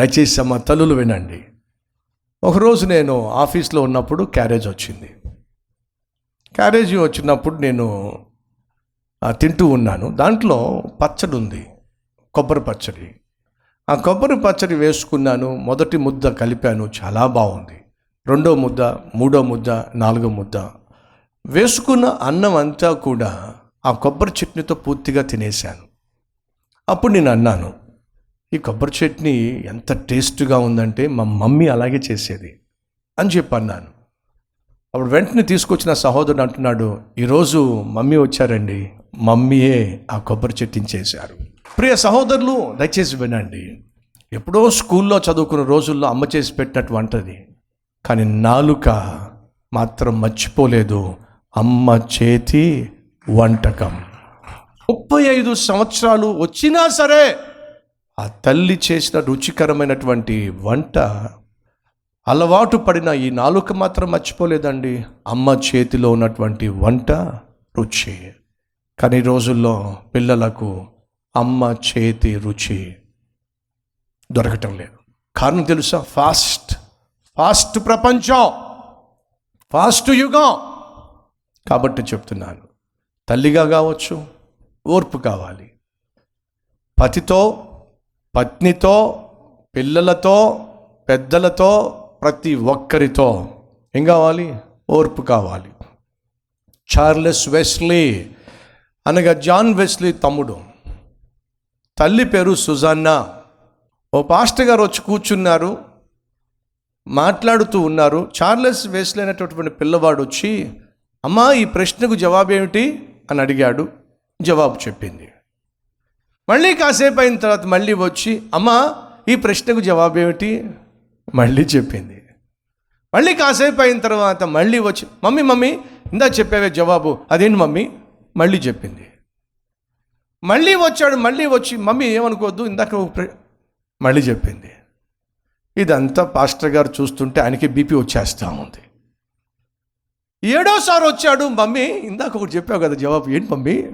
దయచేసి అమ్మ తల్లులు వినండి. ఒకరోజు నేను ఆఫీస్లో ఉన్నప్పుడు క్యారేజ్ వచ్చింది. క్యారేజీ వచ్చినప్పుడు నేను తింటూ ఉన్నాను. దాంట్లో పచ్చడి ఉంది. కొబ్బరి పచ్చడి. ఆ కొబ్బరి పచ్చడి వేసుకున్నాను. మొదటి ముద్ద కలిపాను. చాలా బాగుంది. రెండో ముద్ద మూడో ముద్ద నాలుగో ముద్ద. వేసుకున్న అన్నం అంతా కూడా ఆ కొబ్బరి చట్నీతో పూర్తిగా తినేశాను. అప్పుడు నేను అన్నాను ఈ కొబ్బరి చట్నీ ఎంత టేస్ట్గా ఉందంటే మా మమ్మీ అలాగే చేసేది అని చెప్పి అన్నాను అప్పుడు వెంటనే తీసుకొచ్చిన సహోదరుడు అంటున్నాడు ఈరోజు మమ్మీ వచ్చారండి మమ్మీయే ఆ కొబ్బరి చట్నీ చేశారు. ప్రియ సహోదరులు దయచేసి వినండి. ఎప్పుడో స్కూల్లో చదువుకున్న రోజుల్లో అమ్మ చేసి పెట్టినట్టు వంటది. కానీ నాలుక మాత్రం మర్చిపోలేదు. అమ్మ చేతి వంటకం. ముప్పై ఐదు సంవత్సరాలు వచ్చినా సరే ఆ తల్లి చేసిన రుచికరమైనటువంటి వంట అలవాటు పడిన ఈ నాలుక మాత్రం మర్చిపోలేదండి. అమ్మ చేతిలో ఉన్నటువంటి వంట రుచి. కానీ రోజుల్లో పిల్లలకు అమ్మ చేతి రుచి దొరకటం లేదు. కారణం తెలుసా? ఫాస్ట్ ఫాస్ట్ ప్రపంచం ఫాస్ట్ యుగం. కాబట్టి చెప్తున్నాను. తల్లిగా కావచ్చు ఓర్పు కావాలి. పతితో పత్నితో పిల్లలతో పెద్దలతో ప్రతి ఒక్కరితో. ఏం కావాలి? ఓర్పు కావాలి. చార్లెస్ వెస్లీ అనగా జాన్ వెస్లీ తమ్ముడు. తల్లి పేరు సుజాన్నా. ఓ పాస్టర్ గారు వచ్చి కూర్చున్నారు. మాట్లాడుతూ ఉన్నారు. చార్లెస్ వెస్లీ అనేటటువంటి పిల్లవాడు వచ్చి అమ్మా ఈ ప్రశ్నకు జవాబు ఏమిటి అని అడిగాడు. జవాబు చెప్పింది మళ్ళీ కాసేపు అయిన తర్వాత మళ్ళీ వచ్చి అమ్మా ఈ ప్రశ్నకు జవాబు ఏమిటి? మళ్ళీ చెప్పింది. మళ్ళీ కాసేపు అయిన తర్వాత మళ్ళీ వచ్చి మమ్మీ మమ్మీ ఇందా చెప్పావే జవాబు? అదేంటి మమ్మీ? మళ్ళీ చెప్పింది. మళ్ళీ వచ్చాడు మళ్ళీ వచ్చి మమ్మీ ఏమనుకోవద్దు ఇందాక ఒక మళ్ళీ చెప్పింది. ఇదంతా పాస్టర్ గారు చూస్తుంటే ఆయనకి బీపీ వచ్చేస్తూ ఉంది. ఏడోసారి వచ్చాడు మమ్మీ ఇందాక ఒకటి చెప్పావు కదా జవాబు ఏంటి మమ్మీ?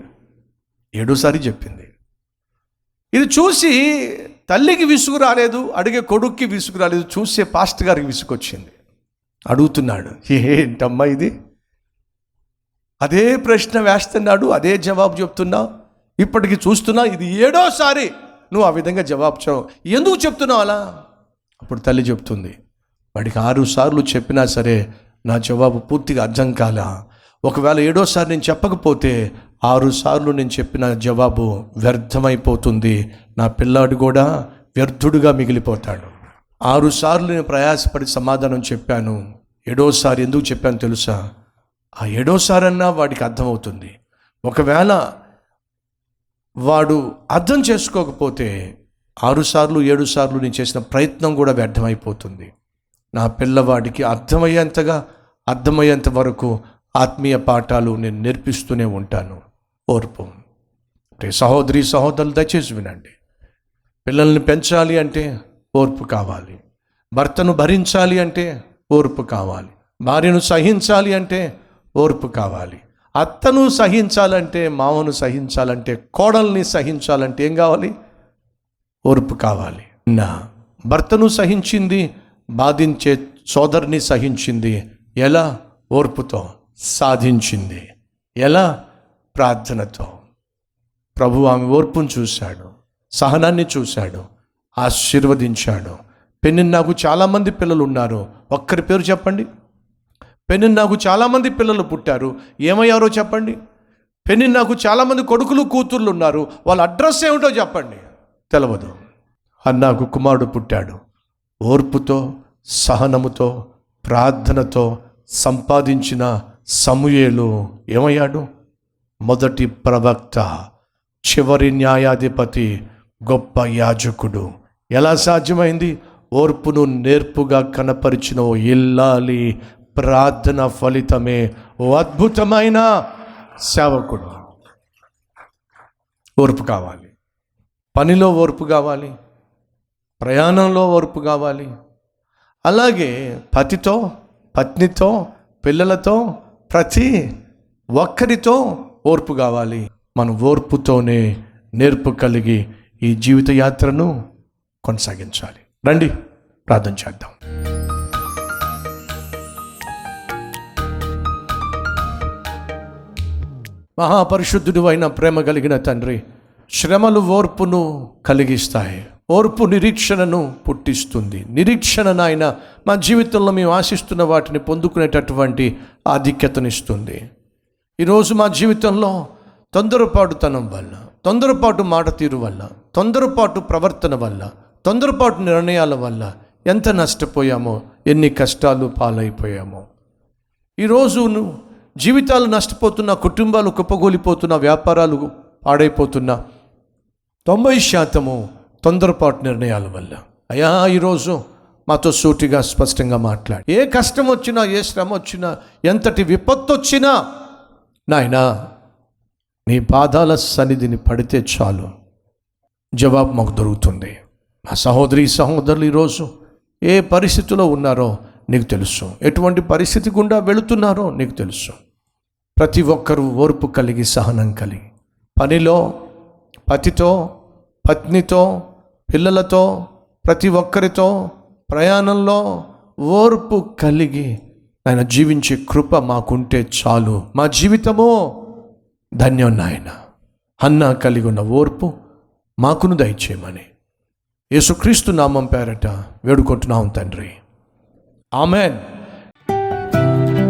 ఏడోసారి చెప్పింది. ఇది చూసి తల్లికి విసుగు రాలేదు అడిగే కొడుక్కి విసుగు రాలేదు చూసే పాస్ట్ గారికి విసుగొచ్చింది అడుగుతున్నాడు ఏంటమ్మా ఇది? అదే ప్రశ్న వేస్తున్నాడు అదే జవాబు చెప్తున్నావు? ఇప్పటికి చూస్తున్నా ఇది ఏడోసారి నువ్వు ఆ విధంగా జవాబు చెప్పు ఎందుకు చెప్తున్నావు అలా? అప్పుడు తల్లి చెప్తుంది వాడికి ఆరు సార్లు చెప్పినా సరే నా జవాబు పూర్తిగా అర్థం కాలా. ఒకవేళ ఏడోసారి నేను చెప్పకపోతే ఆరు సార్లు నేను చెప్పిన జవాబు వ్యర్థమైపోతుంది. నా పిల్లాడు కూడా వ్యర్థుడుగా మిగిలిపోతాడు. ఆరు సార్లు నేను ప్రయాసపడి సమాధానం చెప్పాను. ఏడోసారి ఎందుకు చెప్పాను తెలుసా? ఆ ఏడోసారన్నా వాడికి అర్థమవుతుంది. ఒకవేళ వాడు అర్థం చేసుకోకపోతే ఆరుసార్లు ఏడుసార్లు ఏడు సార్లు నేను చేసిన ప్రయత్నం కూడా వ్యర్థమైపోతుంది. నా పిల్లవాడికి అర్థమయ్యేంతగా అర్థమయ్యేంత వరకు ఆత్మీయ పాఠాలు నేను నేర్పిస్తూనే ఉంటాను. ఓర్పు. అంటే సహోదరి సహోదరులు దయచేసి వినండి. పిల్లల్ని పెంచాలి అంటే ఓర్పు కావాలి. భర్తను భరించాలి అంటే ఓర్పు కావాలి. భార్యను సహించాలి అంటే ఓర్పు కావాలి. అత్తను సహించాలంటే మామను సహించాలంటే కోడల్ని సహించాలంటే ఏం కావాలి? ఓర్పు కావాలి. నా భర్తను సహించింది బాధించే సోదరిని సహించింది ఎలా? ఓర్పుతో. సాధించింది. ఎలా? ప్రార్థనతో. ప్రభు ఆమె ఓర్పును చూశాడు. సహనాన్ని చూశాడు. ఆశీర్వదించాడు. పెన్నిన్ నాకు చాలామంది పిల్లలు ఉన్నారు ఒక్కరి పేరు చెప్పండి. పెన్నిన్ నాకు చాలామంది పిల్లలు పుట్టారు. ఏమయ్యారో చెప్పండి. పెన్నిన్ నాకు చాలామంది కొడుకులు కూతుర్లు ఉన్నారు వాళ్ళ అడ్రస్ ఏమిటో చెప్పండి. తెలవదు. అన్నాకు కుమారుడు పుట్టాడు. ఓర్పుతో సహనముతో ప్రార్థనతో సంపాదించిన సమూయేలు ఏమయ్యాడు? మొదటి ప్రవక్త చివరి న్యాయాధిపతి గొప్ప యాజకుడు. ఎలా సాధ్యమైంది? ఓర్పును నేర్పుగా కనపరిచిన ఓ ఇల్లాలి ప్రార్థన ఫలితమే ఓ అద్భుతమైన సేవకుడు. ఓర్పు కావాలి. పనిలో ఓర్పు కావాలి. ప్రయాణంలో ఓర్పు కావాలి. అలాగే పతితో పత్నితో పిల్లలతో ప్రతి ఒక్కరితో ఓర్పు కావాలి. మనం ఓర్పుతోనే నేర్పు కలిగి ఈ జీవిత యాత్రను కొనసాగించాలి. రండి ప్రార్థన చేద్దాం. మహాపరిశుద్ధుడు అయిన ప్రేమ కలిగిన తండ్రి శ్రమలు ఓర్పును కలిగిస్తాయి. ఓర్పు నిరీక్షణను పుట్టిస్తుంది. నిరీక్షణ నాయన మా జీవితంలో మేము ఆశిస్తున్న వాటిని పొందుకునేటటువంటి ఆధిక్యతనిస్తుంది. ఈరోజు మా జీవితంలో తొందరపాటుతనం వల్ల తొందరపాటు మాట తీరు వల్ల తొందరపాటు ప్రవర్తన వల్ల తొందరపాటు నిర్ణయాల వల్ల ఎంత నష్టపోయామో ఎన్ని కష్టాలు పాలైపోయామో. ఈరోజు జీవితాలు నష్టపోతున్న కుటుంబాలు కుప్పగూలిపోతున్న వ్యాపారాలు పాడైపోతున్న తొంభై శాతము తొందరపాటు నిర్ణయాల వల్ల. అయ్యా ఈరోజు మాతో సూటిగా స్పష్టంగా మాట్లాడి. ఏ కష్టం వచ్చినా ఏ శ్రమ వచ్చినా ఎంతటి విపత్తు వచ్చినా నాయనా నీ పాదాల సన్నిధిని పడితే చాలు. జవాబు మాకు దొరుకుతుంది. మా సహోదరి సహోదరులు ఈరోజు ఏ పరిస్థితిలో ఉన్నారో నీకు తెలుసు. ఎటువంటి పరిస్థితి గుండా వెళుతున్నారో నీకు తెలుసు. ప్రతి ఒక్కరూ ఓర్పు కలిగి సహనం కలిగి. పనిలో పతితో పత్నితో పిల్లలతో ప్రతి ఒక్కరితో ప్రయాణంలో ఓర్పు కలిగి ఆయన జీవించే కృప మాకుంటే చాలు. మా జీవితము ధన్యం నాయన. అన్న కలిగి ఉన్న ఓర్పు మాకును దయచేయమని. యేసుక్రీస్తు నామం పేరట వేడుకుంటున్నాం తండ్రి. ఆమెన్.